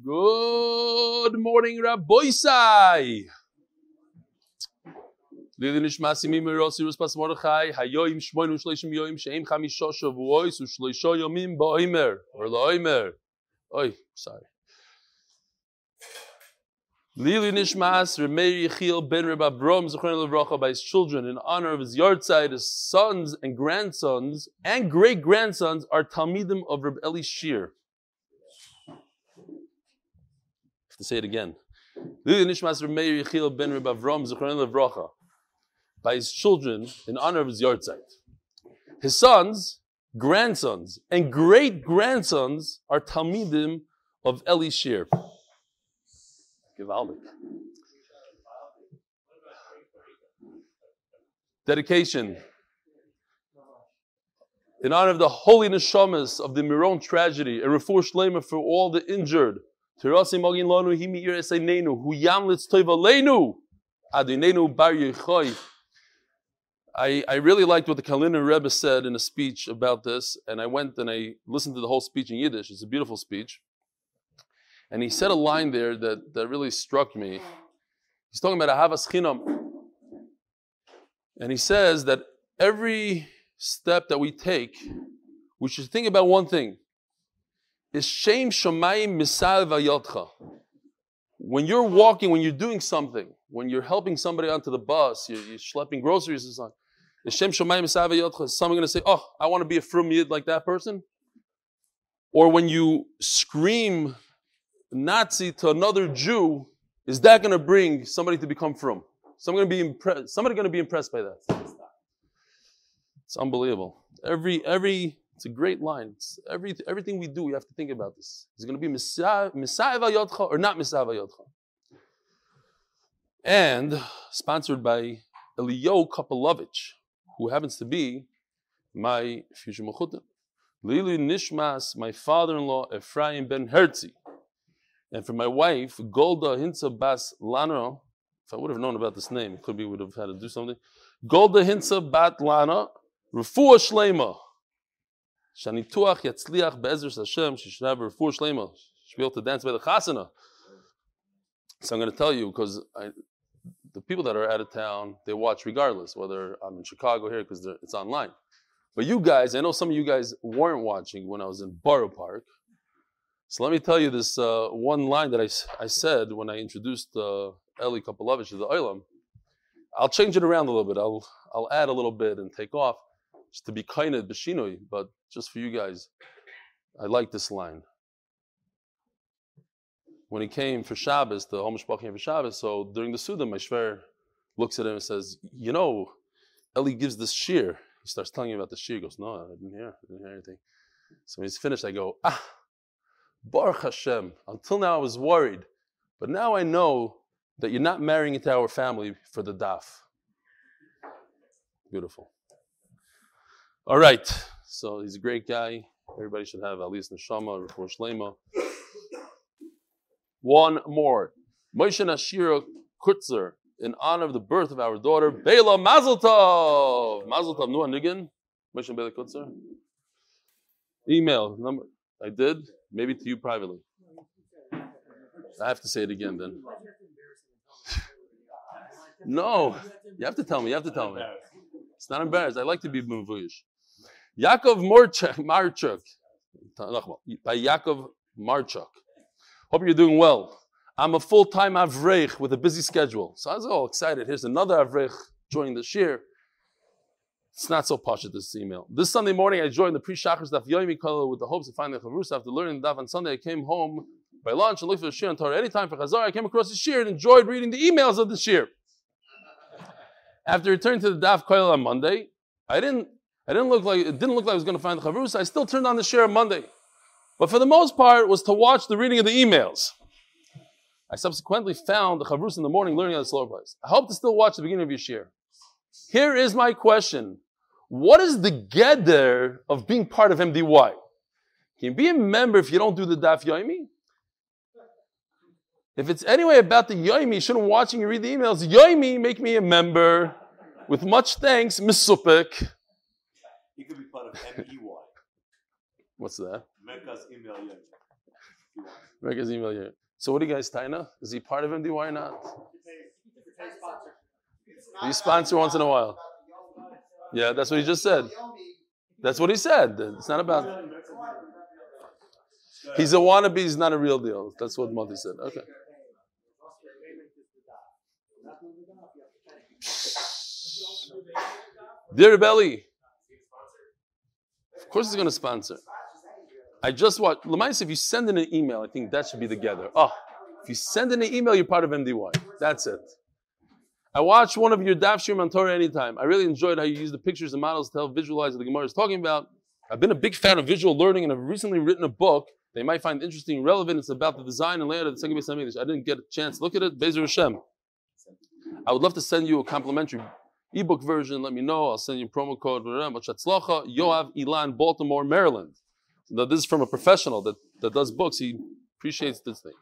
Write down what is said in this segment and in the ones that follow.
Good morning, Rabboisai. Lili nishmasi mi mirosi ruspas Mordechai, hayoim shmoinu shleishim yoim sheim chamisha shavuois ushleisha yomim ba'oimer, or la'oimer. Oi, sorry. Lili nishmas Remei Yechiel ben Reb Abram Zechron Levracha by his children in honor of his yahrzeit, his sons and grandsons and great grandsons are Talmidim of Reb Eli Shir. Say it again. By his children in honor of his yahrzeit. His sons, grandsons, and great grandsons are Talmidim of Eli Shir. Gewaldig. Dedication. In honor of the holy neshamas of the Miron tragedy, and refor shlema for all the injured. Himi yiresenenu, hu yamlitz toiva adinenu bar yechoy. I, I really liked what the Kalina Rebbe said in a speech about this, and I went and I listened to the whole speech in Yiddish. It's a beautiful speech. And he said a line there that, that really struck me. He's talking about Ahavas Chinam. And he says that every step that we take, we should think about one thing. Is Shem Shamayim Misal Vayotcha. When you're walking, when you're doing something, when you're helping somebody onto the bus, you're, you're schlepping groceries or something, is Shem Shamayim Misal Vayotcha. Is someone going to say, oh, I want to be a frum yid like that person? Or when you scream Nazi to another Jew, is that going to bring somebody to become from? Somebody going to be impressed. Somebody going to be impressed by that. It's unbelievable. Every every it's a great line. It's every everything we do, we have to think about this. Is it going to be Messiah Vayotcha or not Messiah Vayotcha? And sponsored by Elio Kopelovich, who happens to be my future mechutim. Lili Nishmas, my father-in-law Ephraim Ben Herzi. And for my wife, Golda Hinza Bas Lana, if I would have known about this name, could be would have had to do something. Golda Hinza Bat Lana, Refuah Shlema. She should have a Refuah Shlema. She should be able to dance by the Chasana. So I'm going to tell you, because the people that are out of town, they watch regardless, whether I'm in Chicago here, because it's online. But you guys, I know some of you guys weren't watching when I was in Borough Park. So let me tell you this uh, one line that I, I said when I introduced uh, Eli Kapalovich to the Olam. I'll change it around a little bit. I'll, I'll add a little bit and take off to be kind of Beshinoi, but just for you guys, I like this line. When he came for Shabbos, the Homish came for Shabbos, so during the Suda, my Shver looks at him and says, You know, Eli gives this shear. He starts telling me about the shear. He goes, No, I didn't hear. I didn't hear anything. So when he's finished, I go, Ah, Baruch Hashem. Until now I was worried, but now I know that you're not marrying into our family for the daf. Beautiful. All right. So he's a great guy. Everybody should have at least neshama, refor shlema. One more. Moshe Nashira Kutzer, in honor of the birth of our daughter, Bela Mazel Tov. Mazel Tov, Nuah Nigan. Moshe Bela Kutzer. Email number. I did. Maybe to you privately. I have to say it again then. No, you have to tell me. You have to tell me. It's not embarrassed. I like to be mavuyish. Yaakov Marchuk, Marchuk, by Yaakov Marchuk. Hope you're doing well. I'm a full-time avrech with a busy schedule, so I was all excited. Here's another avrech joining the shir. It's not so posh at this email. This Sunday morning, I joined the pre-shachris daf yomi kala with the hopes of finding a chavrusa. After learning the daf on Sunday, I came home by lunch and looked for the shir and Torah. Anytime for chazar, I came across the shir and enjoyed reading the emails of the shir. After returning to the daf koil on Monday, I didn't. I didn't look like it didn't look like I was going to find the chavrusa. I still turned on the shir on Monday, but for the most part, was to watch the reading of the emails. I subsequently found the chavrusa in the morning, learning at the slower place. I hope to still watch the beginning of your shir. Here is my question. What is the geder of being part of MDY? Can you be a member if you don't do the daf yomi? If it's anyway about the yomi, shouldn't watching you read the emails. Yomi, make me a member. With much thanks, Misupik. He could be part of MEY. What's that? Mercaz email yomi. Make his email here. So what do you guys, Taina? Is he part of MDY or not? You sponsor once in a while. Yeah, that's what he just said. That's what he said. It's not about. He's a wannabe. He's not a real deal. That's what Monty said. Okay. Dear Belly. Course he's going to sponsor. I just watched. Lemais, if you send in an email, I think that should be together. Oh, if you send in an email, you're part of MDY. That's it. I watched one of your Daf Shir on Torah anytime. I really enjoyed how you use the pictures and models to help visualize what the Gemara is talking about. I've been a big fan of visual learning and I've recently written a book they might find interesting and relevant. It's about the design and layout of the Second Beis English. I didn't get a chance look at it. Bezer Hashem. I would love to send you a complimentary ebook version. Let me know. I'll send you a promo code. Yoav Ilan, Baltimore, Maryland. Now, this is from a professional that, that does books. He appreciates this thing.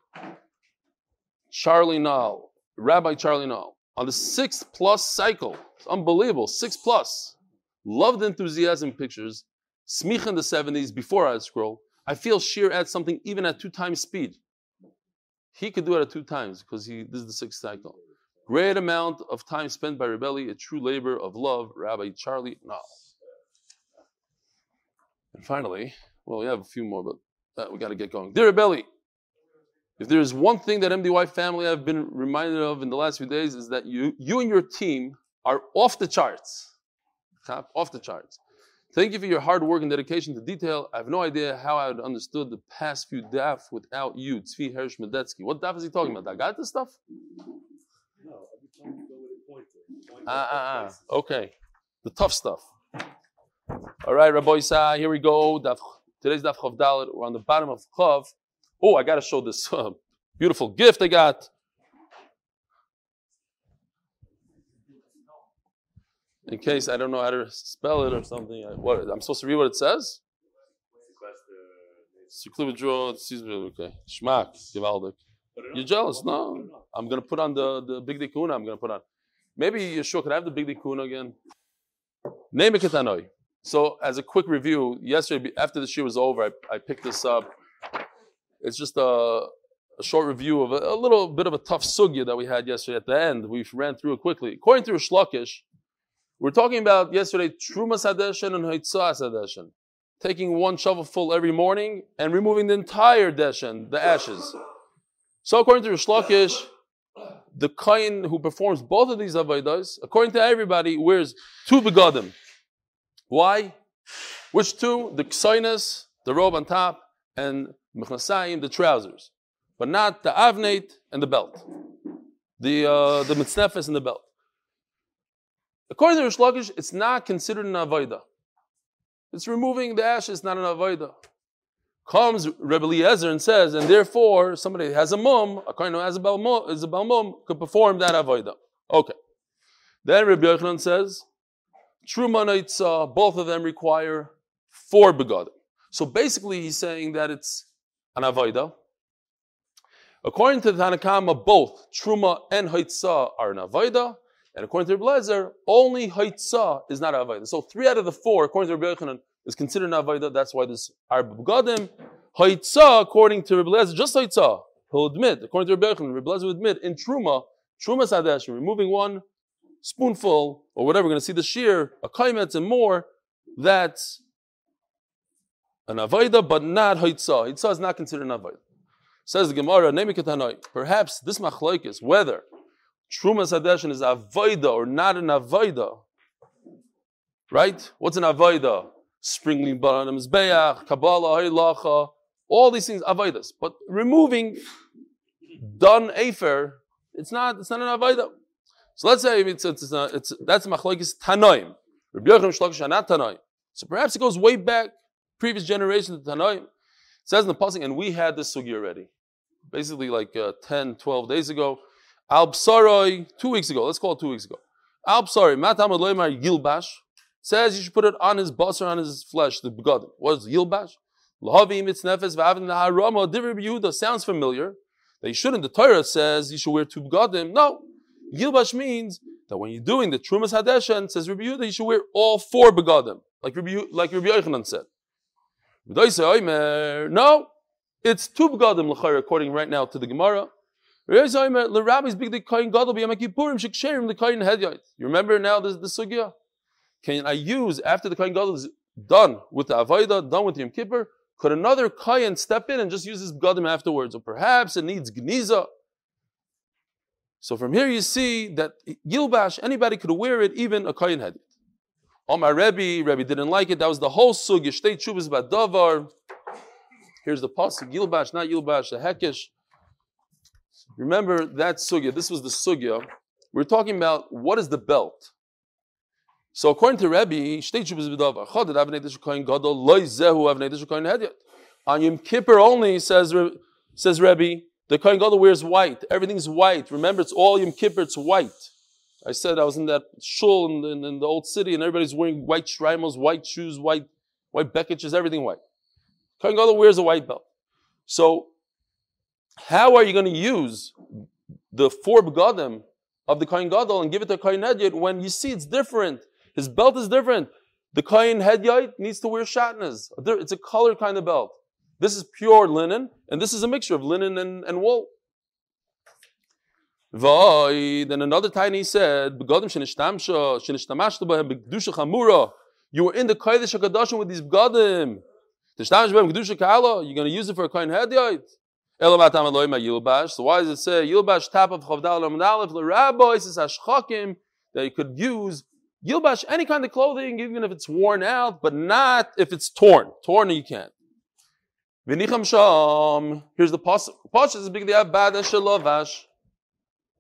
Charlie Nall, Rabbi Charlie Nall on the six plus cycle. It's unbelievable. Six plus. Loved enthusiasm pictures. Smich in the 70s before I scroll. I feel sheer at something even at two times speed. He could do it at two times because he this is the sixth cycle. Great amount of time spent by Rebelli, a true labor of love, Rabbi Charlie Nall. And finally, well, we have a few more, but uh, we got to get going. Dear Rebelli, if there is one thing that MDY family I've been reminded of in the last few days is that you, you and your team are off the charts. Off the charts. Thank you for your hard work and dedication to detail. I have no idea how I would understood the past few daf without you, Tzvi Hersh Medetsky. What daf is he talking about? That got this stuff? No, Ah, ah, ah. Okay. The tough stuff. All right, Rabbi Isa, here we go. Today's daf Chav Dalet. We're on the bottom of Chav. Oh, I got to show this uh, beautiful gift I got. In case I don't know how to spell it or something, I, what I'm supposed to read what it says. Okay, Schmack, gewaldig. You're jealous? No, I'm gonna put on the the big dikuna. I'm gonna put on. Maybe Yeshua could I have the big dikuna again. Name it So, as a quick review, yesterday after the show was over, I, I picked this up it's just a, a short review of a, a, little bit of a tough sugya that we had yesterday at the end. We ran through it quickly. According to Shlakish, we're talking about yesterday Trumas Hadeshen and Haitzas Hadeshen. Taking one shovelful every morning and removing the entire deshen, the ashes. So according to Shlakish, the kain who performs both of these avodas, according to everybody, wears two begadim. Why? Which two? The ksainas, the robe on top, and mechnasayim, the trousers, but not the avnate and the belt, the uh, the mitznefes and the belt. According to Rish Lakish, it's not considered an avodah. It's removing the ashes, not an avodah. Comes Rebbe Eliezer and says, and therefore somebody has a mum, a kind of has a balmum, could perform that avodah. Okay. Then Rebbe Yochanan says, true manaitza, uh, both of them require four begadim. So basically, he's saying that it's an avodah. According to the Tanakama, both Truma and Haitzah are an avodah. And according to Rebbe only Haitza is not an avodah. So three out of the four, according to Rebbe Yochanan, is considered an avodah. That's why this Arba Begadim. Haitzah, according to Rebbe just Haitzah. He'll admit, according to Rebbe Yochanan, Rebbe will admit, in Truma, Truma Sadesh, removing one spoonful, or whatever, we're going to see the shear, a kaimetz and more, that's an avodah, but not haitzah. Haitzah is not considered an avodah. Says the Gemara, perhaps this machlokes, whether Truma Hadeshin is avodah or not an avodah, right? What's an avodah? Sprinkling blood on the mizbeach, kabbalah, haylacha, all these things avodas. But removing done afer, it's not. It's not an avodah. So let's say it's it's, it's, it's that's machlokes tanoim. Rabbi Yochanan Shlokish not tanoim. So perhaps it goes way back previous generation of Tanoim. It says in the passing, and we had this sugi already. Basically, like uh, 10, 12 days ago. Al Psaroi, two weeks ago, let's call it two weeks ago. Al Psaroi, Matam Yilbash, says you should put it on his bus or on his flesh, the begadim. What is Yilbash? Lahavi mitznefes v'avin harama divir Yehuda sounds familiar. That you shouldn't. The Torah says you should wear two begadim. No, Yilbash means that when you're doing the Trumas Hadeshen, says Rabbi Yehuda, you should wear all four begadim, like Rabbi, like Rabbi Yochanan said. No, It's two begadim l'chayr according right now to the Gemara. The the the. You remember now this the sugya? Can I use after the kohen gadol is done with the avodah, done with the yom kippur? Could another kohen step in and just use his begadim afterwards, or perhaps it needs gniza? So from here you see that Yilbash, anybody could wear it, even a kohen hedyot. my Rebbe, Rebbe didn't like it. That was the whole sugya. Shtei chuvas davar. Here's the pasuk, Yilbash, not Yilbash, the Hekesh. Remember that sugya. This was the sugya. We're talking about what is the belt. So according to Rebbe, on Yom Kippur only says says Rebbe, the Kohen Gadol wears white. Everything's white. Remember, it's all Yom Kippur. It's white. I said I was in that shul in, in, in the old city, and everybody's wearing white shrymos, white shoes, white white beketches, everything white. Kohen Gadol wears a white belt. So, how are you going to use the four begadim of the Kohen Gadol and give it to Kohen Hedyot when you see it's different? His belt is different. The Kohen Hedyot needs to wear shatnas. It's a color kind of belt. This is pure linen, and this is a mixture of linen and, and wool. Then another he said, You were in the Kodesh HaKadoshim with these begadim. You're going to use it for a kohen hedyot. So why does it say Yilbash tap of Chavdal Ramadalef the rabbi says that you could use Yilbash any kind of clothing even if it's worn out, but not if it's torn. Torn you can't. V'nicham sham. Here's the pasuk. Pasuk is big. They have bad and shalovash.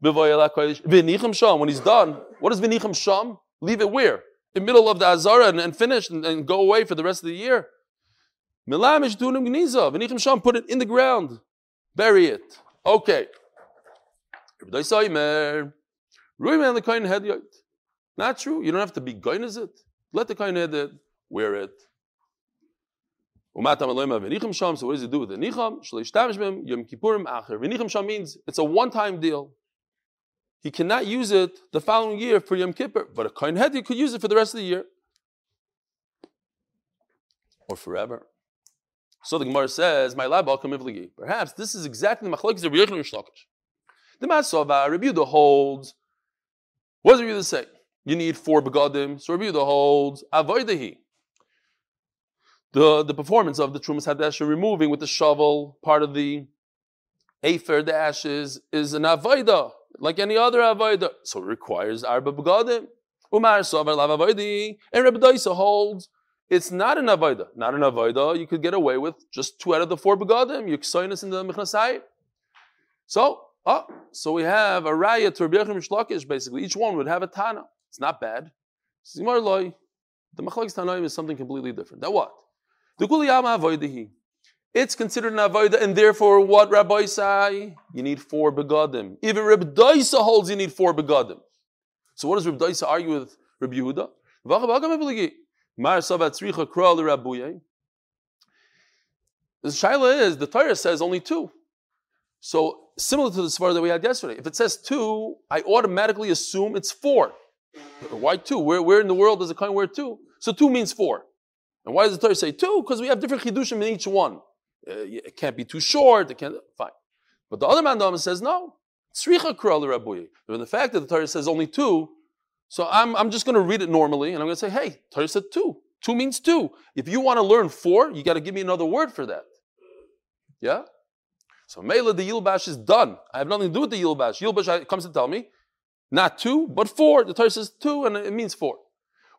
V'nicham sham. When he's done, what is v'nicham sham? Leave it where? In the middle of the azara and, and finish and, and go away for the rest of the year. Milamish dunim gniza. V'nicham sham, put it in the ground. Bury it. Okay. Not true. You don't have to be going as it. Let the kohen head wear it. Alaim sham, so what does it do with the nicham? Yom Kippurim acher. Sham means it's a one-time deal. He cannot use it the following year for Yom Kippur, but a kohen head could use it for the rest of the year or forever. So the Gemara says, "My lab kamivligi." Perhaps this is exactly the machlokes of Rabbi The Masova Rabbi Yehuda holds. What does Rabbi say? You need four begadim. So Rabbi Yehuda holds avoidahi. The the performance of the trumas hadesh removing with the shovel part of the afer, the ashes, is an avoida like any other avoida. So it requires arba begadim. Umar sover lav avoidi, and Rabbi Daisa holds it's not an avodah. Not an avodah. You could get away with just two out of the four begadim. You us in the michnasai. So, oh, so we have a raya to Rabbi Yechim basically. Each one would have a tana. It's not bad. The machlekes tanaim is something completely different. Now what? The kuliyama. It's considered an avodah, and therefore, what Rabbi say? You need four begadim. Even Rabbi Daisa holds you need four begadim. So, what does Rabbi Daisa argue with Rabbi Yehuda? The Shaila is the Torah says only two. So similar to the svar that we had yesterday. If it says two, I automatically assume it's four. Why two? Where, where in the world does a coin wear two? So two means four. And why does the Torah say two? Because we have different chidushim in each one. Uh, it can't be too short. It can't. Fine. But the other mandam says no. Tzricha kral rabuye. The fact that the Torah says only two so I'm, I'm just going to read it normally, and I'm going to say, hey, Torah said two. Two means two. If you want to learn four, you got to give me another word for that. Yeah? So Mela, the Yilbash is done. I have nothing to do with the Yilbash. Yilbash comes to tell me, not two, but four. The Torah says two, and it means four.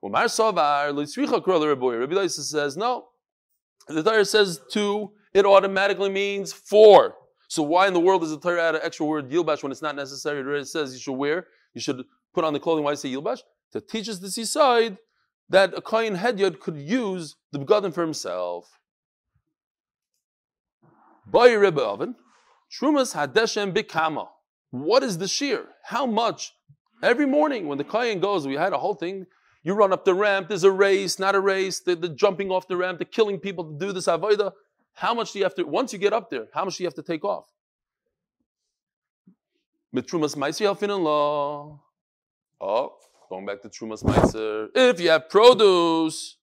Umar Savar, Rabbi says, no. The Torah says two, it automatically means four. So why in the world does the Torah add an extra word Yilbash when it's not necessary? It says you should wear, you should put on the clothing. Why say Yilbash? To teach us the seaside that a Kohen Hedyod could use the begadim for himself. Boy Rebbe Oven, Trumas Hadeshem Bikama. What is the shear? How much? Every morning when the Kohen goes, we had a whole thing. You run up the ramp, there's a race, not a race, the, the jumping off the ramp, the killing people to do this avodah. How much do you have to, once you get up there, how much do you have to take off? Mitrumas law. Oh, going back to Trumas Meiser. If you have produce,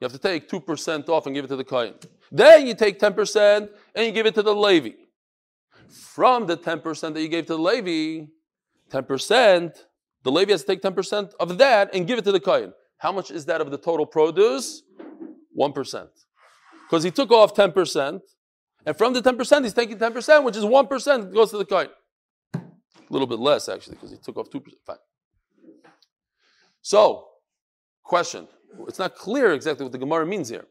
you have to take 2% off and give it to the Kohen. Then you take 10% and you give it to the Levi. From the 10% that you gave to the Levi, 10%, the Levi has to take 10% of that and give it to the Kohen. How much is that of the total produce? 1%. Because he took off 10%, and from the 10%, he's taking 10%, which is 1% goes to the Kohen. A little bit less, actually, because he took off 2%. Fine. So, question. It's not clear exactly what the Gemara means here.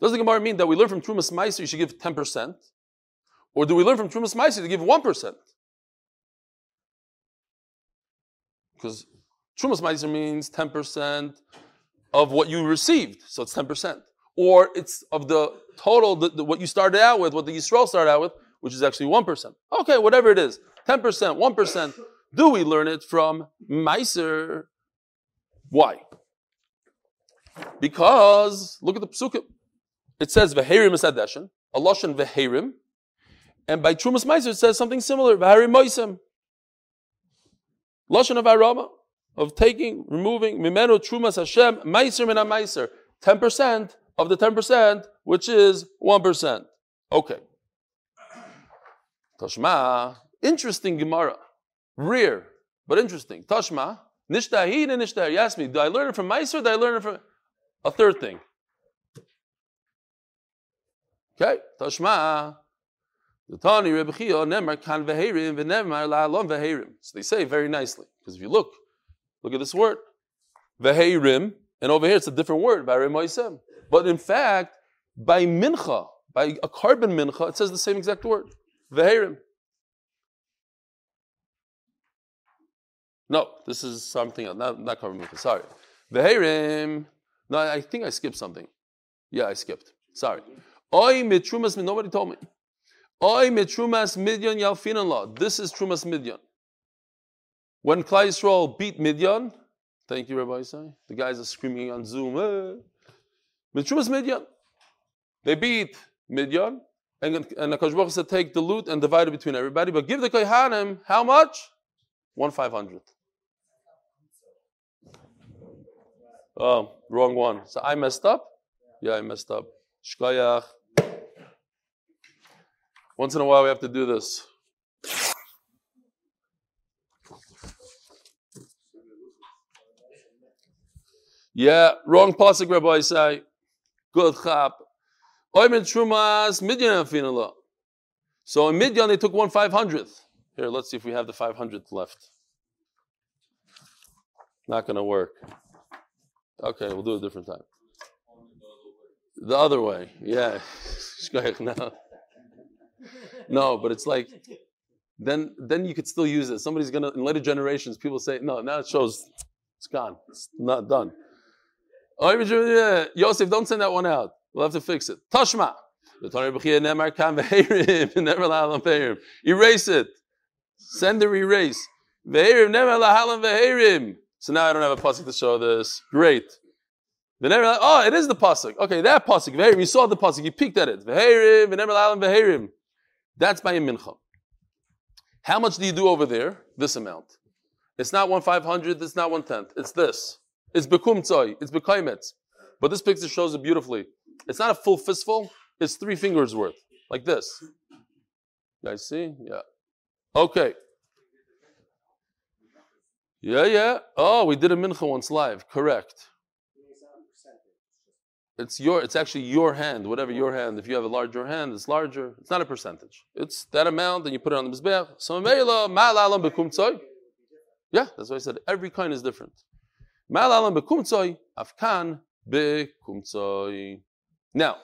Does the Gemara mean that we learn from Trumas Meiser you should give 10%? Or do we learn from Trumas Meiser to give 1%? Because Trumas Meiser means 10% of what you received, so it's 10%. Or it's of the total, the, the, what you started out with, what the Yisrael started out with, which is actually 1%. Okay, whatever it is, 10%, 1%. Do we learn it from Meiser? Why? Because, look at the psukim. It says Veherim is Adeshin, a Lashon Veherim, and by Trumas Meiser it says something similar, Veherim Moisem. Lashon of Arama, of taking, removing, Mimeno Trumas Hashem, Meiser Mina Meiser. 10% of the 10%, which is 1%. Okay. Tashma, interesting Gemara. Rare, but interesting. Tashma, Nishtahid and Nishtahir. You ask me, do I learn it from Meiser do I learn it from a third thing? Okay, Tashma. So they say very nicely, because if you look, look at this word, veherim, and over here it's a different word, But in fact, by mincha, by a carbon mincha, it says the same exact word, veherim. No, this is something else, not, not carbon mincha, sorry. Veherim, no, I think I skipped something. Yeah, I skipped. Sorry. Oi mitrumas, nobody told me. Oi mitrumas midyan yalfinan This is trumas midyan. When Klai Yisrael beat Midyan, thank you, Rabbi Isai. The guys are screaming on Zoom. Eh. Mitrumas midyan. They beat Midyan, and, and Akash Baruch said, take the loot and divide it between everybody, but give the Kohanim how much? One five hundred. Oh, wrong one. So I messed up? Yeah, I messed up. Shkoyach. Once in a while, we have to do this. Yeah, wrong pasuk, Rabbi say. Good chap. Oymen Trumas Midyan Afinala. So in Midyan they took one five hundredth. Here, let's see if we have the five hundredth left. Not going to work. Okay, we'll do it a different time. The other way, yeah. no. But it's like then then you could still use it. Somebody's gonna in later generations, people say, no, now it shows it's gone. It's not done. Yosef, don't send that one out. We'll have to fix it. Tashma. Erase it. Send the erase. So now I don't have a pasuk to show this. Great. Oh, it is the pasuk. Okay, that pasuk. You saw the pasuk. You peeked at it. That's by a mincha. How much do you do over there? This amount. It's not one five hundred. It's not one tenth. It's this. It's bekum tzoy. It's bekaimetz. But this picture shows it beautifully. It's not a full fistful. It's three fingers worth, like this. You guys see? Yeah. Okay. Yeah, yeah. Oh, we did a mincha once live. Correct. It's your. It's actually your hand. Whatever your hand. If you have a larger hand, it's larger. It's not a percentage. It's that amount, and you put it on the mizbeach. So Yeah, that's why I said every kind is different. afkan Now,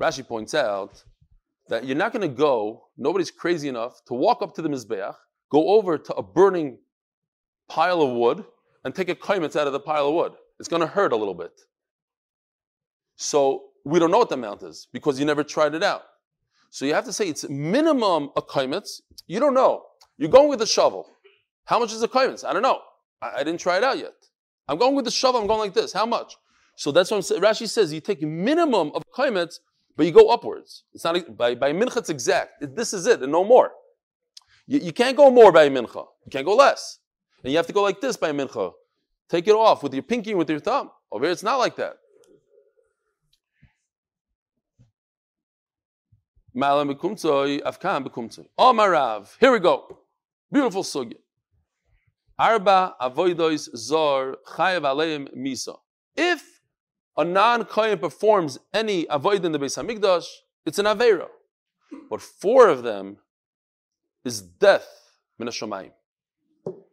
Rashi points out that you're not going to go. Nobody's crazy enough to walk up to the mizbeach, go over to a burning pile of wood, and take a kaimitz out of the pile of wood. It's going to hurt a little bit. So we don't know what the amount is because you never tried it out. So you have to say it's minimum a kaimitz. You don't know. You're going with a shovel. How much is a kaimitz? I don't know. I, I, didn't try it out yet. I'm going with the shovel. I'm going like this. How much? So that's what I'm. Rashi says you take minimum of kaimitz, but you go upwards. It's not by by mincha. It's exact. This is it, and no more. You, you can't go more by mincha. You can't go less, and you have to go like this by mincha. Take it off with your pinky with your thumb. Over here, it's not like that. Malam bekumtzoi, afkam bekumtzoi. Oh, Marav. Here we go. Beautiful sugya. Arba avoidois zor chayav aleim misa. If a non-kohen performs any avoid in the Beis Hamikdash, it's an avera. But four of them is death min hashamayim.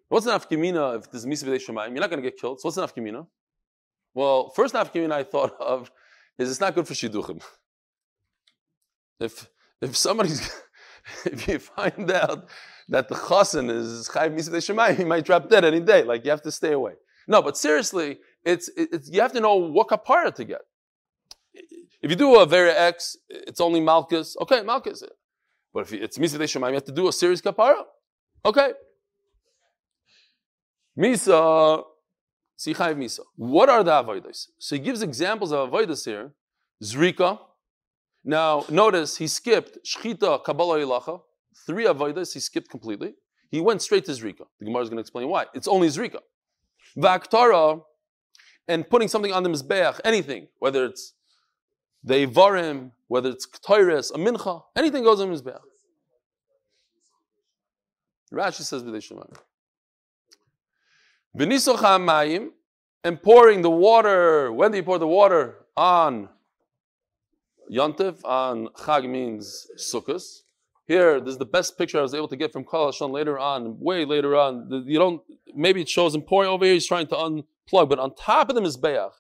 What's an afkimina if there's misa b'dei shamayim? You're not going to get killed. So what's an afkimina? Well, first afkimina I thought of is it's not good for shidduchim. If if somebody's if you find out that the chassan is chayv misa shemayim, he might drop dead any day. Like you have to stay away. No, but seriously, it's, it's you have to know what kapara to get. If you do a very X, it's only Malchus. Okay, Malchus. But if it's Misa Shemayim, you have to do a serious kapara. Okay. Misa, Sichayv Misa. What are the avodas? So he gives examples of avodas here. Zrika. Now, notice he skipped Shchita, Kabbalah Ilacha. Three avodas he skipped completely. He went straight to Zrika. The Gemara is going to explain why. It's only Zrika. Vaktara, and putting something on the Mizbeach, anything, whether it's the Ivarim, whether it's Ketores, a Mincha, anything goes on the Mizbeach. Rashi says B'dei Shemayim. V'nisocha mayim, and pouring the water, when do you pour the water? On Yontif, on Chag means Sukkot. Here, this is the best picture I was able to get from Kol Hashon later on, way later on. You don't, maybe it shows him pouring over here, he's trying to unplug, but on top of the Mizbeach,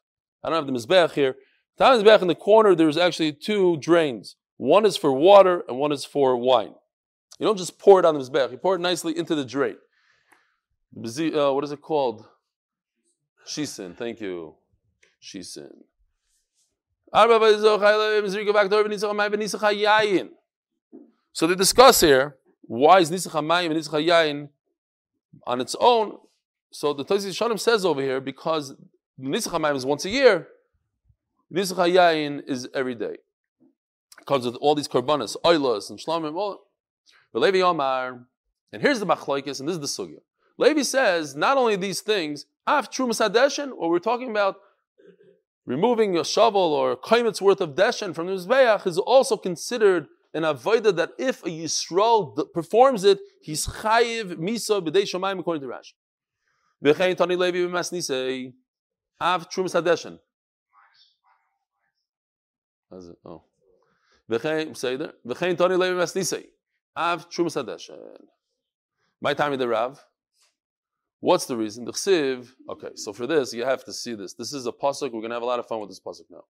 I don't have the Mizbeach here, of the Mizbeach in the corner, there's actually two drains. One is for water and one is for wine. You don't just pour it on the Mizbeach, you pour it nicely into the drain. Uh, what is it called? Shisin, thank you. Shisin. So they discuss here why is Nisach Hamayim and Nisach Hayayin on its own. So the Tosis Shalom says over here because Nisach Hamayim is once a year, Nisach Hayayin is every day. Comes with all these korbanos, oilos and shlomim, well, Levi Omar, and here's the machlokes, and this is the sugya. Levi says not only these things, af trumas adeshin, or we're talking about removing a shovel or a worth of deshen from the mizbeach is also considered an avoida that if a Yisrael performs it, he's chayiv misa b'dei shomayim according to Rashi. V'chein tani levi b'masnisei av trum sadeshen. How's it? Oh. V'chein seder. V'chein tani levi b'masnisei av trum sadeshen. My time in the Rav. What's the reason? The chsiv. Okay, so for this you have to see this. This is a pasuk. We're gonna have a lot of fun with this pasuk now.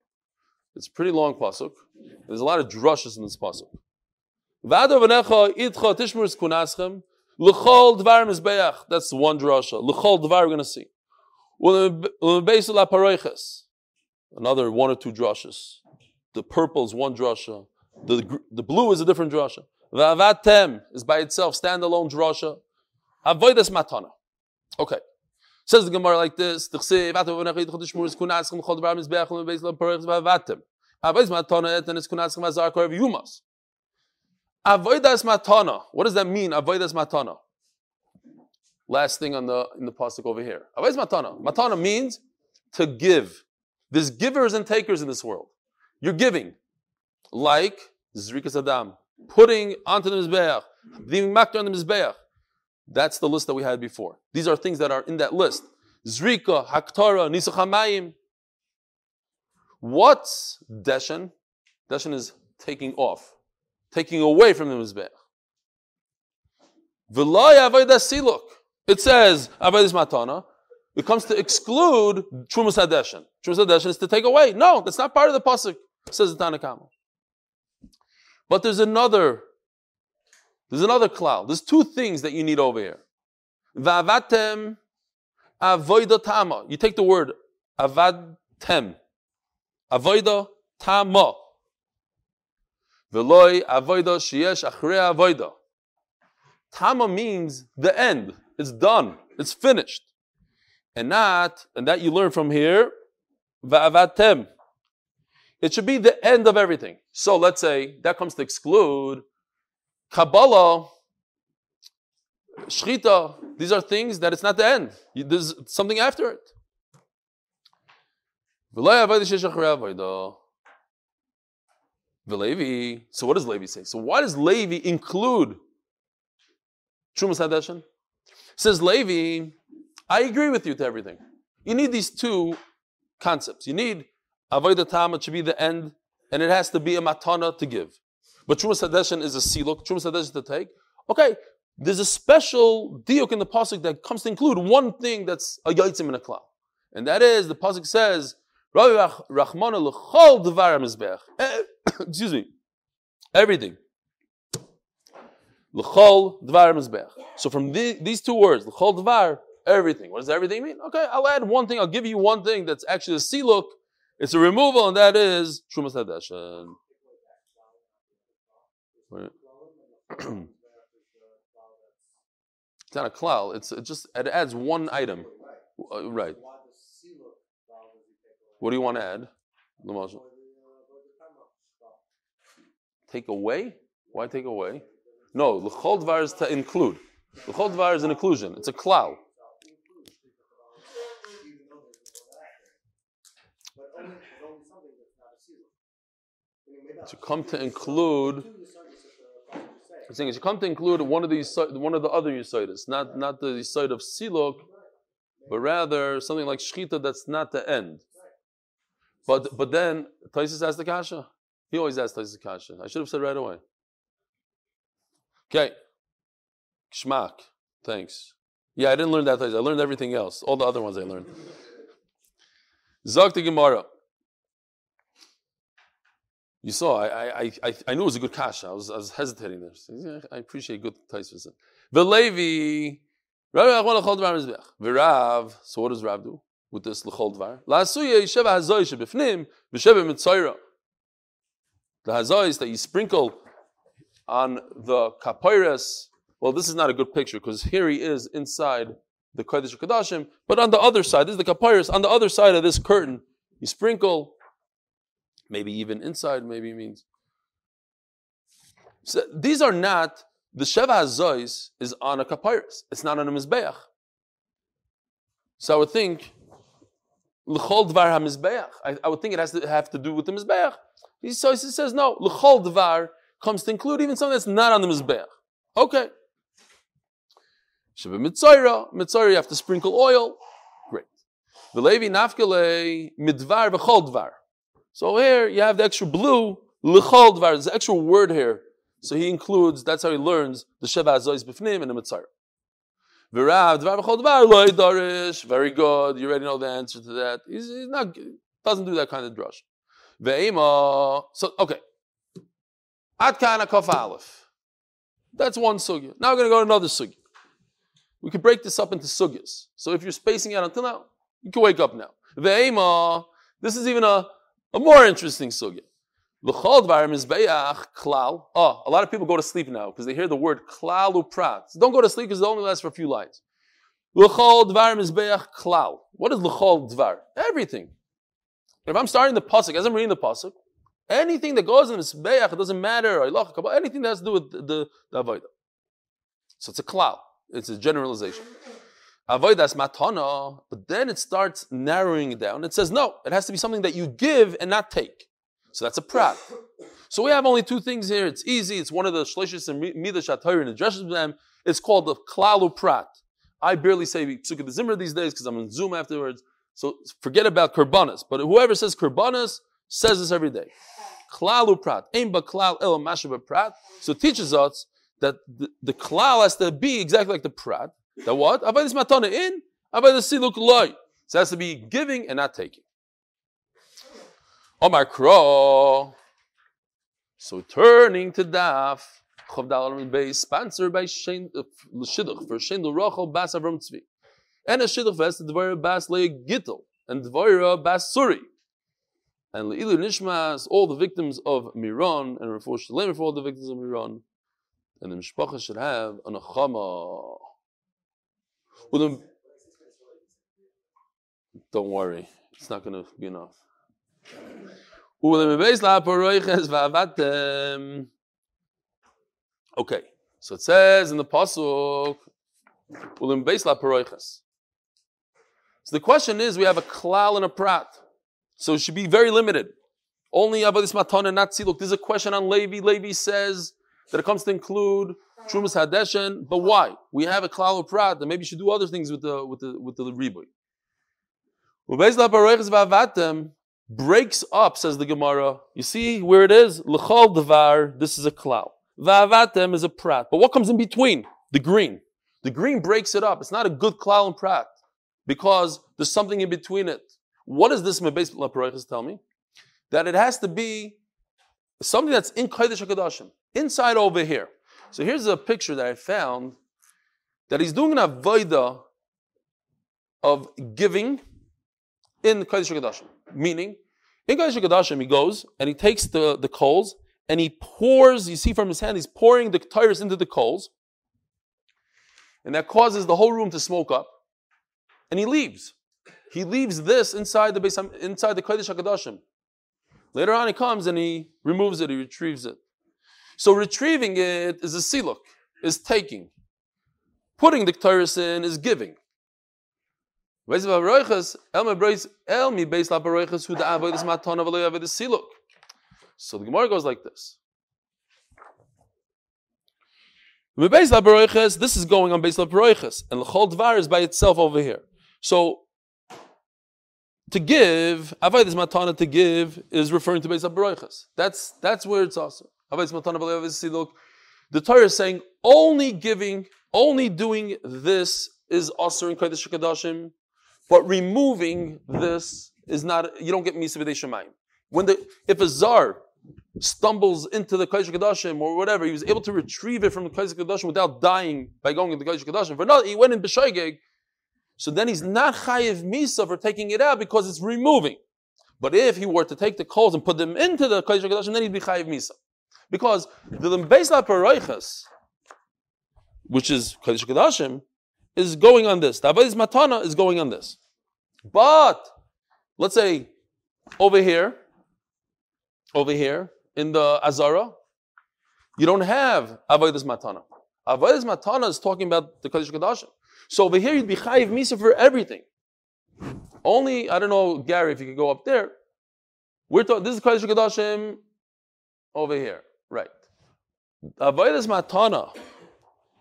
It's a pretty long pasuk. There's a lot of drushes in this pasuk. That's one drasha. L'chol dvar we're going to see. Another one or two drushes. The purple is one drasha. The, the blue is a different drasha. V'avatem is by itself standalone drasha. Avoidas matana. Okay. Says the Gemara like this: Avodas matana. What does that mean? Avodas matana. Last thing on the in the pasuk over here. Avodas matana. Matana means to give. There's givers and takers in this world. You're giving, like zrikas adam, putting onto the mizbeach, leaving makta on the mizbeach. That's the list that we had before. These are things that are in that list. Zrika, Haktara, Nisachamayim. What's Deshen? Deshen is taking off, taking away from the Mizbech. V'loy avodah siluk. It says avodah matana. It comes to exclude trumas hadeshen. Trumas hadeshen is to take away. No, that's not part of the pasuk. Says the Tanakama. But there's another there's another cloud. There's two things that you need over here. Va'avatem avoida tama. You take the word avadtem. Avoida tama. Veloy avoida sheyesh achrei avoida. Tama means the end. It's done. It's finished. And not, and that you learn from here, va'avatem. It should be the end of everything. So let's say that comes to exclude Kabbalah, Shchita, these are things that it's not the end. There's something after it. So what does Levi say? So why does Levi include Trumas Hadeshin? Says Levi, I agree with you to everything. You need these two concepts. You need Avodah Tama to be the end, and it has to be a matana to give. But Trumas Hadeshin is a siluk, Trumas Hadeshin to take. Okay, there's a special diuk in the pasuk that comes to include one thing that's a yaitzim in a klal, and that is the pasuk says, "Rachmana l'chol devar mizbech." Eh, excuse me, everything. L'chol dvar mizbech. So from the, these two words, l'chol dvar, everything. What does everything mean? Okay, I'll add one thing. I'll give you one thing that's actually a siluk. It's a removal, and that is Trumas Hadeshin. it's not a klal. It's just it adds one item. Uh, right. What do you want to add? Take away? Why take away? No, l'chol dvar is to include. L'chol dvar is an inclusion. It's a klal. To come to include, I'm saying to come to include one of these, one of the other yisoidus, not not the yisoid of silok, but rather something like shchita that's not the end. But but then Taisus asked the kasha. He always asks Taisus kasha. I should have said right away. Okay. Shmak. Thanks. Yeah, I didn't learn that. I learned everything else. All the other ones I learned. Zog the Gemara. You saw, I, I, I, I knew it was a good kasha. I was, I was hesitating there. I appreciate good Taisus. Velevi. Virav. So what does Rav do with this lechol dvar? La'asuya yisheva hazoy shebifnim v'sheva mitzayra. The hazois that you sprinkle on the kapiras. Well, this is not a good picture because here he is inside the Kodesh Kadashim, but on the other side, this is the kapiras, on the other side of this curtain, you sprinkle, maybe even inside, maybe means. So these are not, the Sheva Hazois is on a kapiras, it's not on a Mizbeach. So I would think, L'chol Dvar HaMizbeach, I, I would think it has to have to do with the Mizbeach. He, so he says, no, L'chol Dvar comes to include even something that's not on the Mizbeach. Okay. Sheba Mitzayra, Mitzayra, you have to sprinkle oil. Great. V'levi nafkele midvar v'chol dvar. So here you have the extra blue, l'chol dvar. An extra word here. So he includes, that's how he learns the Sheva Azois Bifnim and the Mitzayra. V'rav dvar v'chol dvar, loy darish. Very good. You already know the answer to that. He's, he's not, doesn't do that kind of drush. Ve'ema. So, okay. Ad kana kof aleph. That's one sugya. Now we're going to go to another sugya. We could break this up into sugyas. So if you're spacing out until now, you can wake up now. Ve'ema. This is even a, a more interesting sugya. L'chol dvar mizbeach klal. Oh, a lot of people go to sleep now because they hear the word klal uprat. Don't go to sleep because it only lasts for a few lines. L'chol dvar mizbeach klal. What is l'chol dvar? Everything. If I'm starting the pasuk, as I'm reading the pasuk, Anything that goes in the Mizbeach, it doesn't matter, anything that has to do with the, the, the Avodah. So it's a cloud. It's a generalization. Avodas matana, but then it starts narrowing it down. It says, no, it has to be something that you give and not take. So that's a prat. So we have only two things here. It's easy. It's one of the shlishis and midah shatayr and addresses them. It's called the klalu prat. I barely say psukkah the zimmer these days because I'm on Zoom afterwards. So forget about kurbanas. But whoever says kurbanas says this every day. Klalu prat. Aim klal el prat. So it teaches us that the, the klal has to be exactly like the prat. That what? Avodas matana in, avodas siluk loy. So it has to be giving and not taking. Omar Kro. So turning to Daf, sponsored by uh, Shidduch for Shein L'Rochel Bas Avram Tzvi, and a Shidduch vest Dvoira Bas Leah Gittel and Dvoira Bas Suri and Le'ilu Nishmas, all the victims of Miron, and Refuah Shalem for all the victims of Miron. And the Mishpacha should have an Achama. Well, don't worry, it's not going to be enough. Okay, so it says in the pasuk, so the question is, we have a klal and a prat. So it should be very limited. Only Avodas Matana, not Siluk. There's a question on Levi. Levi says that it comes to include Trumas Hadeshen, but why? We have a Klal of Prat, and maybe you should do other things with the with the with the Riboy. Breaks up, says the Gemara. You see where it is? L'chol devar, this is a klal. Va'avatem is a prat. But what comes in between? The green. The green breaks it up. It's not a good klal and prat because there's something in between it. What does this Mebes Laparechas tell me? That it has to be something that's in Kodesh HaKadoshim, inside over here. So here's a picture that I found that he's doing an avodah of giving in Kodesh HaKadoshim. Meaning, in Kodesh HaKadoshim, he goes and he takes the, the coals and he pours, you see from his hand, he's pouring the tires into the coals. And that causes the whole room to smoke up. And he leaves. He leaves this inside the base, inside the Kodesh HaKadoshim. Later on, he comes and he removes it, he retrieves it. So retrieving it is a siluk, is taking. Putting the Torah in is giving. So the Gemara goes like this. This is going on Beis Labaroiches, and L'chol Dvar is by itself over here. So to give, Avodas Matana to give is referring to Beis Labaroiches. That's that's where it's also. The Torah is saying only giving, only doing this is also in Kodesh Kadashim but removing this is not, you don't get Misa Shemayim. When the, if a Zar stumbles into the Kodesh Kadashim or whatever, he was able to retrieve it from the Kodesh Kadashim without dying by going into the Kodesh Kadashim. For not, he went in B'shaygeg, so then he's not Chayiv Misa for taking it out because it's removing. But if he were to take the coals and put them into the Kodesh Kadashim, then he'd be Chayiv Misa. Because the Limbeis Paroichas, which is Kodesh Kadashim, is going on this. The Matana is going on this. But let's say over here, over here in the Azara, you don't have Avodah Matana. Avodah Matana is talking about the Kodesh Kodashim. So over here you'd be Chayiv Misa for everything. Only, I don't know, Gary, if you could go up there. We're talking, this is Kodesh Kodashim over here, right. Avodah Matana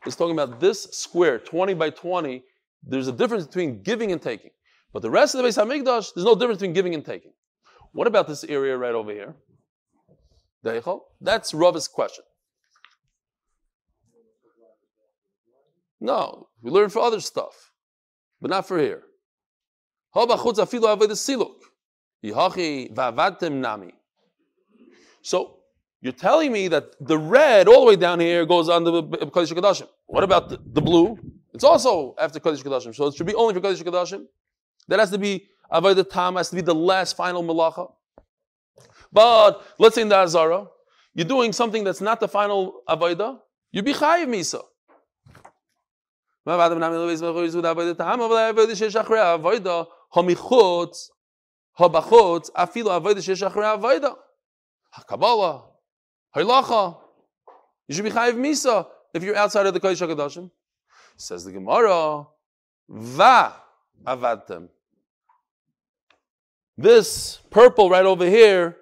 is talking about this square, 20 by 20. There's a difference between giving and taking. But the rest of the Beis Hamikdash, there's no difference between giving and taking. What about this area right over here? That's Rav's question. No, we learn for other stuff, but not for here. So you're telling me that the red all the way down here goes under Kodesh kadashim. What about the, the, blue? It's also after Kodesh kadashim, So it should be only for Kodesh kadashim. That has to be Avodah Tam, has to be the last final Malacha. But let's say in the Azara, you're doing something that's not the final Avodah, you be Chayiv Misa. Avodah Avodah. Kabbalah, Halacha. You should be chayiv misa if you're outside of the kodesh hakadoshim. Says the Gemara, va avatem. This purple right over here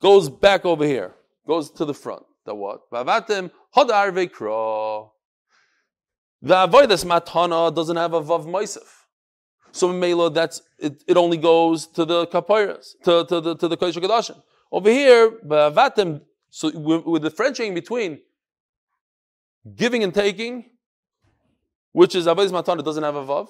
goes back over here, goes to the front. The what? Vavatim hodar vekra. The avodas matana doesn't have a vav moisef. So Mela, that's it, it only goes to the kapiras, to, to the to the Kodesh Over here, Bavatim so we're, we're differentiating between giving and taking, which is avodas matana doesn't have a vav,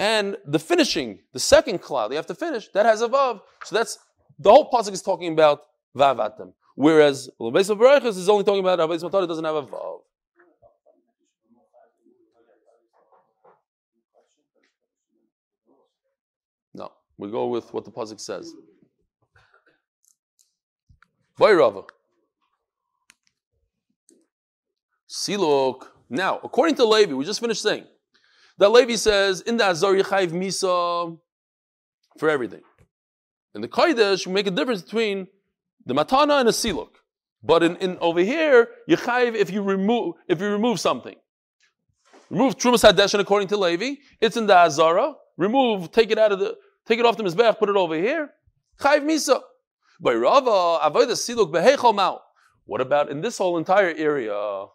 and the finishing, the second cloud, you have to finish, that has a vav. So that's the whole pasuk is talking about vavatim. Whereas Lebeis of is only talking about Abayis Matar, it doesn't have a vav. No, we go with what the pasuk says. Rava. Silok. Now, according to Levi, we just finished saying that Levi says in the Azar Yechayiv Misa for everything. In the Kodesh, we make a difference between the Matana and a Siluk. But in, in over here, Yechayiv if you remove if you remove something. Remove Trumas Hadeshin according to Levi, it's in the Azara. Remove, take it out of the take it off the Mizbeach, put it over here. Chayiv Misa. By Rava, avodah siluk. What about in this whole entire area?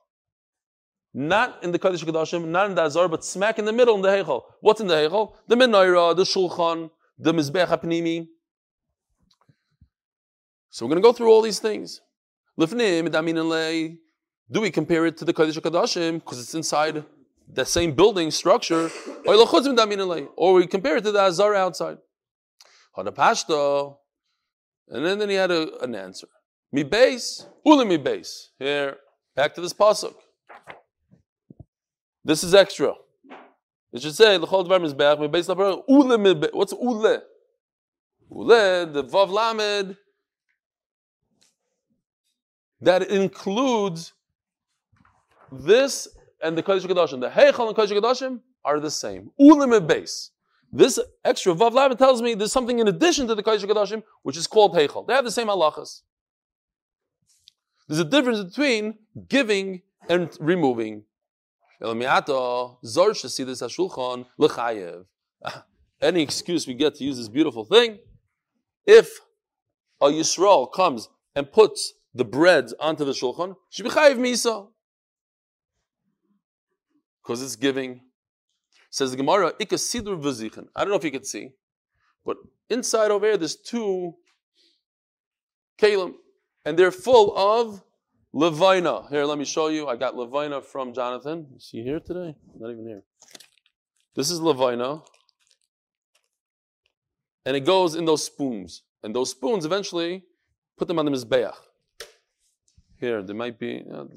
Not in the Kodesh Kadashim, not in the Azar, but smack in the middle in the Heichel. What's in the Heichel? The Menorah, the Shulchan, the Mizbech HaPnimi. So we're going to go through all these things. Do we compare it to the Kodesh Kadashim because it's inside the same building structure, or we compare it to the Azar outside? And then, then he had a, an answer. Mi base, uli mi base. Here, back to this pasuk. This is extra. It should say l'chol dvar mizbeach mi base ule mi What's ule? Ule, the vav lamed. That includes this and the Kodesh Kodashim. The Heichal and Kodesh Kodashim are the same. Ule base. This extra vav lamed tells me there's something in addition to the Kodesh Kodashim which is called Heichal. They have the same halachas. There's a difference between giving and removing. Hashulchan l'chayev. Any excuse we get to use this beautiful thing. If a Yisrael comes and puts the bread onto the shulchan, shebichayev misa. Because it's giving. Says the Gemara. I don't know if you can see, but inside over here there's two kalim and they're full of levina. Here, let me show you. I got levina from Jonathan. Is he here today? Not even here. This is levina. And it goes in those spoons. And those spoons eventually put them on the mizbeach. Here, there might be, you know,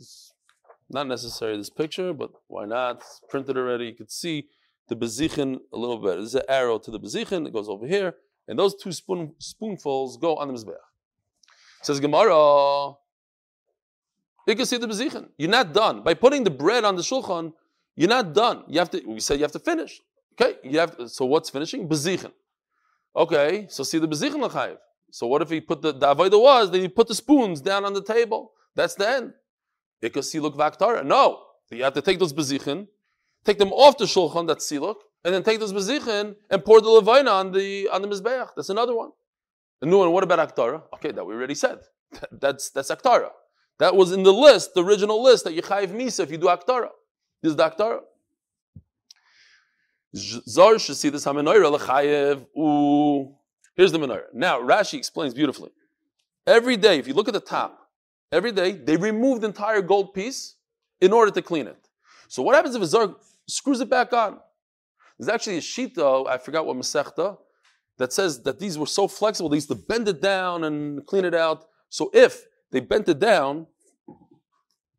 not necessary this picture, but why not? It's printed already. You could see the bezichin a little bit. There's an arrow to the bezichin. It goes over here. And those two spoon, spoonfuls go on the mizbeach. Says Gemara, you can see the bezichin. You're not done by putting the bread on the shulchan. You're not done. You have to. We said you have to finish. Okay, you have. To, so what's finishing? Bezichin. Okay, so see the bezichin l'chayiv. So what if he put the the avodah was then he put the spoons down on the table? That's the end. Because siluk vaktara. No, you have to take those bezichin, take them off the shulchan. That's siluk, and then take those bezichin and pour the levina on the on the mizbeach. That's another one. The new one, what about Aktara? Okay, that we already said. That's that's Aktara. That was in the list, the original list that you chayiv misa if you do Aktara. This is the Aktara. Zar should see this hamenoira lechayev. Ooh, here's the menorah. Now Rashi explains beautifully. Every day, if you look at the top, every day they remove the entire gold piece in order to clean it. So what happens if a zar screws it back on? There's actually a sheet though. I forgot what masechta that says that these were so flexible, they used to bend it down and clean it out. So if they bent it down,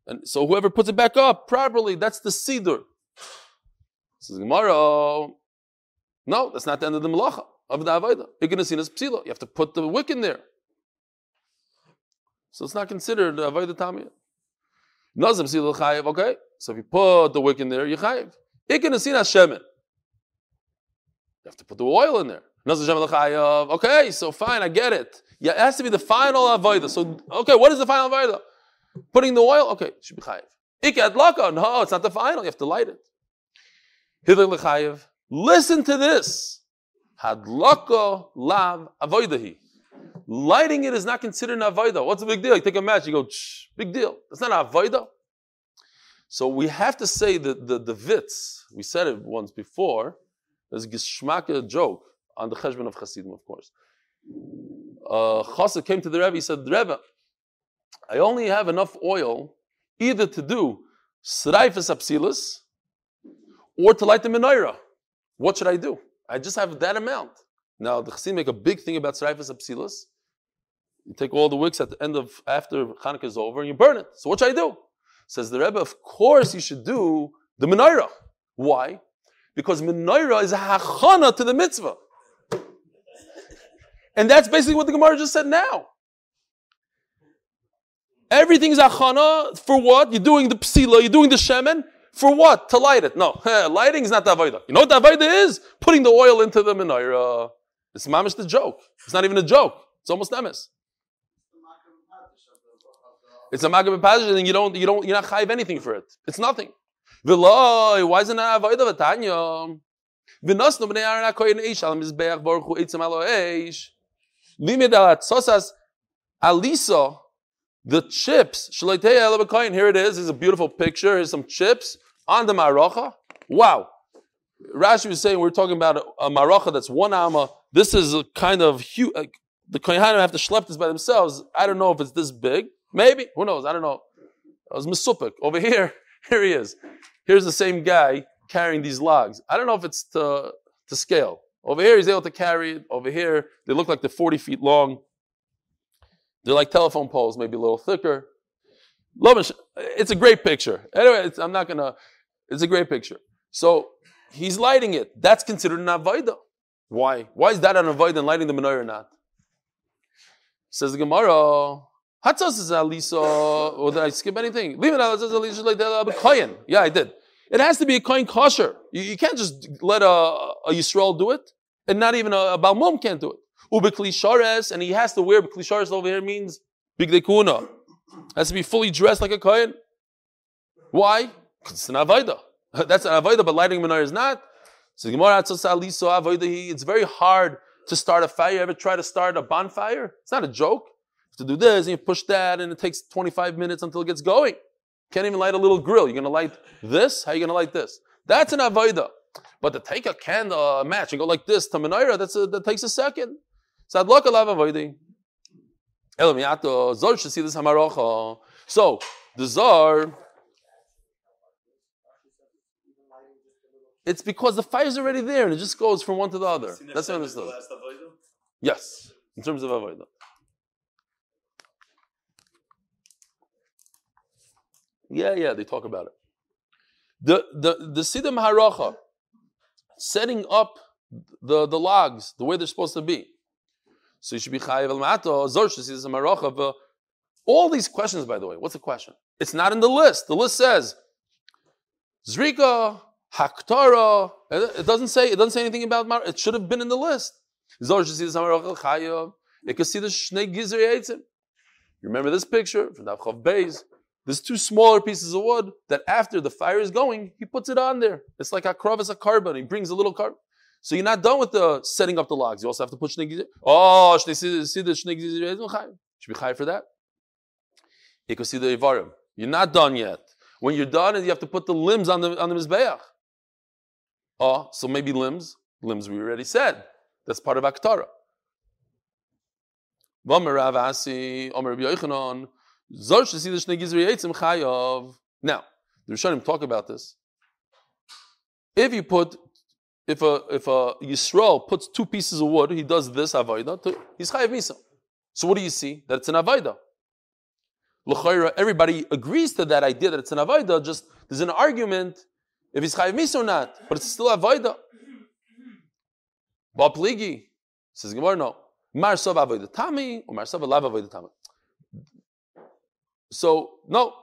and so whoever puts it back up properly, that's the siddur. Says Gemara, no, that's not the end of the malacha of the avodah. Ignasinas psila. You have to put the wick in there. So it's not considered avodah tamiyah. Nazim psila chayiv. Okay, so if you put the wick in there, you chayiv. Ignasinas shemen. You have to put the oil in there. Okay, so fine, I get it. Yeah, it has to be the final avodah. So, okay, what is the final avodah? Putting the oil? Okay, it should be chayiv. Ikat laka? No, it's not the final. You have to light it. Hidr Listen to this. Hadlaka lav avoidahi. Lighting it is not considered an avodah. What's the big deal? You take a match, you go, big deal. It's not an avodah. So we have to say that the, the vitz, we said it once before, there's a joke on the cheshbon of Chassidim, of course. Uh, Chassid came to the Rebbe, he said, Rebbe, I only have enough oil either to do sraifas apsilas or to light the menorah. What should I do? I just have that amount. Now, the Chassidim make a big thing about sraifas apsilas. You take all the wicks at the end of, after Hanukkah is over, and you burn it. So what should I do? Says the Rebbe, of course you should do the menorah. Why? Because menorah is a hachana to the mitzvah. And that's basically what the Gemara just said now. Everything is achana for what? You're doing the psila, you're doing the shemen. For what? To light it. No, lighting is not avodah. You know what avodah is? Putting the oil into the menorah. It's mamish the joke. It's not even a joke. It's almost nemes. It's a magab and you don't, you don't, you're not chayiv anything for it. It's nothing. V'loi, why isn't it avodah v'tanya? V'nosnu b'nei Aaron HaKoyin Eish al Mizbeach Baruch Hu Eitzim Alo Eish. Sosas Alisa, the chips, here it is, is a beautiful picture. Here's some chips on the maracha. Wow. Rashi was saying we are talking about a, a that's one amma. This is a kind of huge. Uh, the kohanim have to schlep this by themselves. I don't know if it's this big. Maybe. Who knows? I don't know. It was misupik. Over here, here he is. Here's the same guy carrying these logs. I don't know if it's to, to scale. Over here, he's able to carry it. Over here, they look like they're 40 feet long. They're like telephone poles, maybe a little thicker. It's a great picture. Anyway, I'm not gonna. It's a great picture. So he's lighting it. That's considered an avodah. Why? Why is that an avodah and lighting the menorah or not? Says the Gemara. Hatzos is alisa. Or did I skip anything? Leave it out. Yeah, I did. It has to be a coin kosher. You, you, can't just let a, a Yisrael do it, and not even a, a Balmum can't do it. Ubekli and he has to wear bekli over here means big dekuna. Has to be fully dressed like a kohen. Why? Because it's an avodah. That's an avodah, but lighting menorah is not. So it's very hard to start a fire. You ever try to start a bonfire? It's not a joke. You have to do this and you push that, and it takes 25 minutes until it gets going. Can't even light a little grill. You're going to light this? How are you going to light this? That's an avodah. But to take a candle, a match, and go like this to menorah, that's a, that takes a second. So the zar It's because the fire is already there and it just goes from one to the other. That's what I understood. Yes, in terms of avodah. Yeah, yeah, they talk about it. The the the siddham haracha, setting up the, the logs the way they're supposed to be. So you should be chayiv el haracha. All these questions, by the way, what's the question? It's not in the list. The list says zrika Haktara. It doesn't say. It doesn't say anything about Mar. It should have been in the list. You can see the Shnei Gizer Remember this picture from the Chav Beis? There's two smaller pieces of wood that after the fire is going, he puts it on there. It's like a is a carbon. He brings a little carbon. So you're not done with the setting up the logs. You also have to put Shnei. Oh, see, see the Shnei Gizer Should be high for that. You can see the Ivarim. You're not done yet. When you're done, you have to put the limbs on the on the mizbeach. Oh, so maybe limbs. Limbs we already said. That's part of Aktara. Now, the Rishonim talk about this. If you put, if a if a Yisrael puts two pieces of wood, he does this avodah. He's chayav misa. So what do you see? That it's an avodah. Everybody agrees to that idea that it's an avodah. Just there's an argument if he's chayiv mis or not, but it's still avoida. Bapligi says Gemara, no. Marsav avoida tami or marsav alav avoida tami. So no,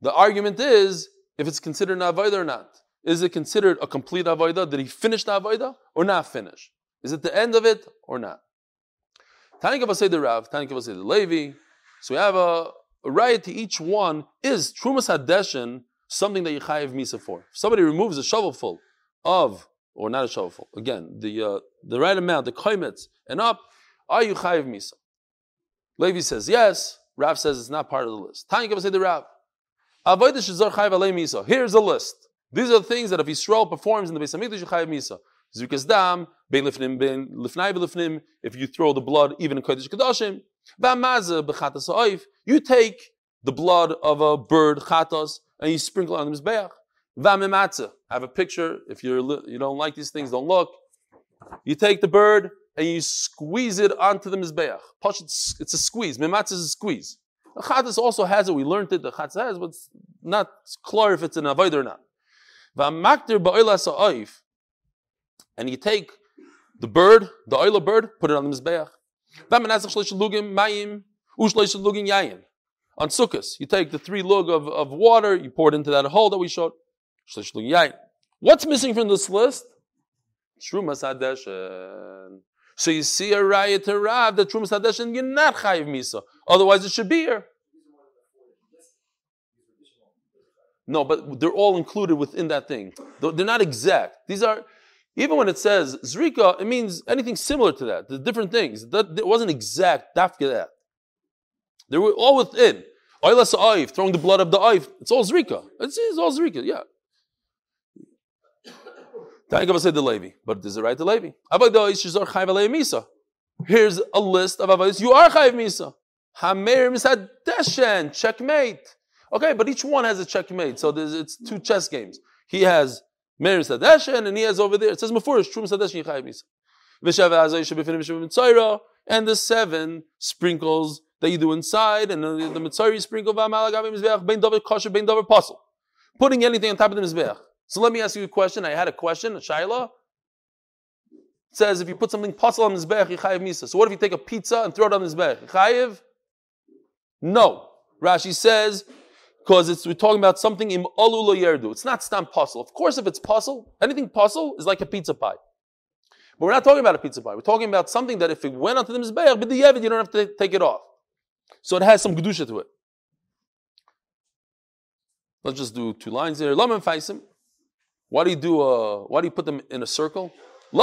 the argument is if it's considered an avoida or not. Is it considered a complete avoida? Did he finish the avoida or not finish? Is it the end of it or not? Tanik say the Rav, Tanik say the Levi. So we have a, a right to each one is Trumas Hadeshin something that you chayiv misa for. If somebody removes a shovelful of, or not a shovelful, again, the uh, the right amount, the koimetz, and up, are you chayiv misa? Levi says yes. Rav says it's not part of the list. Tanya say the Rav. Here's a list. These are the things that if Yisrael performs in the Beis Hamikdash, you chayiv misa. Zrikas dam, bein lifnim, bein lifnai lifnim. If you throw the blood, even in kodesh kadashim, v'amazah b'chatas You take the blood of a bird chatas and you sprinkle on the mizbeach. Vamimatza. I have a picture. If you're you don't like these things, don't look. You take the bird and you squeeze it onto the mizbeach. It's a squeeze. Mimatzah is a squeeze. The chatas also has it. We learned it. The chatas has, but it's not clear if it's an avoid or not. And you take the bird, the oila bird, put it on the mizbeach. On Sukkot, you take the three lug of, of water, you pour it into that hole that we showed. What's missing from this list? Trumas Hadeshen. So you see a raya to Rav that Trumas Hadeshen, you're not Chayiv Misa. Otherwise, it should be here. No, but they're all included within that thing. They're not exact. These are, even when it says Zrika, it means anything similar to that. The different things. It wasn't exact, dafka that. They were all within. Oilas oif, throwing the blood of the oif. It's all zrika. It's, it's all zrika. Yeah. Tanakava said the Levi, but there's a right to Levi. Here's a list of avayis. You are chayv misa. Hamer misad deshen. Checkmate. Okay, but each one has a checkmate. So it's two chess games. He has Meir Sadeshen, and he has over there. It says Mefurish, Trum Sadeshen Yichayim Misa. V'shav Azay Shebifinim Shebim and the seven sprinkles that you do inside, and the, the Mitzayri sprinkle. Putting anything on top of the Mizbeach. So let me ask you a question. I had a question, a Shaila. It says if you put something puzzle on the Mizbeach, Yichayiv Misa. So what if you take a pizza and throw it on the Mizbeach? Yichayiv? No. Rashi says because it's we're talking about something im olula yerdu. It's not stam puzzle. Of course, if it's puzzle, anything puzzle is like a pizza pie. But we're not talking about a pizza pie. We're talking about something that if it went onto the mizbeach, but the yevid, you don't have to take it off. So it has some gedusha to it. Let's just do two lines here. Laman faisim. Why do you do a, why do you put them in a circle? We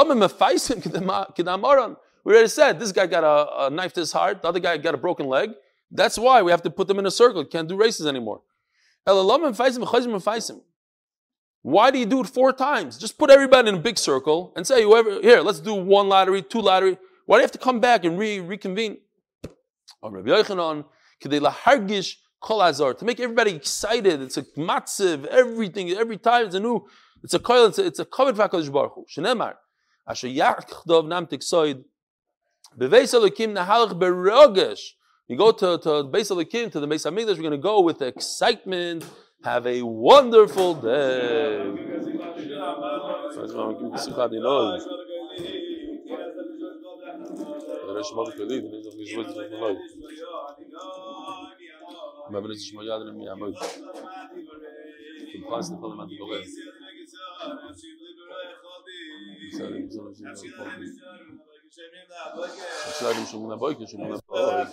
already said this guy got a, a knife to his heart, the other guy got a broken leg. That's why we have to put them in a circle. You can't do races anymore. Why do you do it four times? Just put everybody in a big circle and say, whoever, here, let's do one lottery, two lottery. Why do you have to come back and re- reconvene? Oh, to make everybody excited. It's a matziv, everything, every time it's a new, it's a coil, it's a, it's a covered v'akadosh baruch hu. Shenemar, asher yachdov nam tiksoid, beveis elokim nahalach berogesh, you go to, to the king, to the base of Migdash, we're going to go with excitement. Have a wonderful day. Schreiben schon mal Beuke schon mal Beuke. שאַלן שומע נבויק שומע נבויק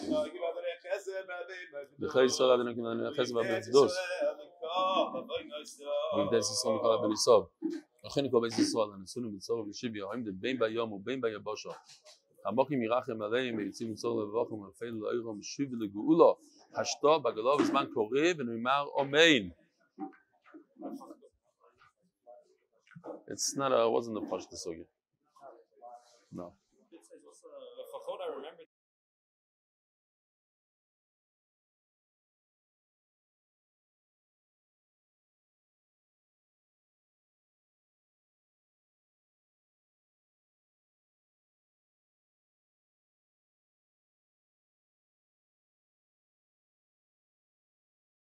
דה חייס ער דנק נען חייס באב דוס דה דאס איז סונקער באב ניסוב אכן קוב איז סואל אנ סונן ניסוב בישיב יאים דה בין בא יום ובין בא יבשו עמוק אם ירח הם הרי הם יצאים לצור לבוח ומרפאים לא אירום שיב לגאולו השתו בגלו בזמן קורא ונאמר אומיין It's not a, wasn't a Pashto Sugi. No.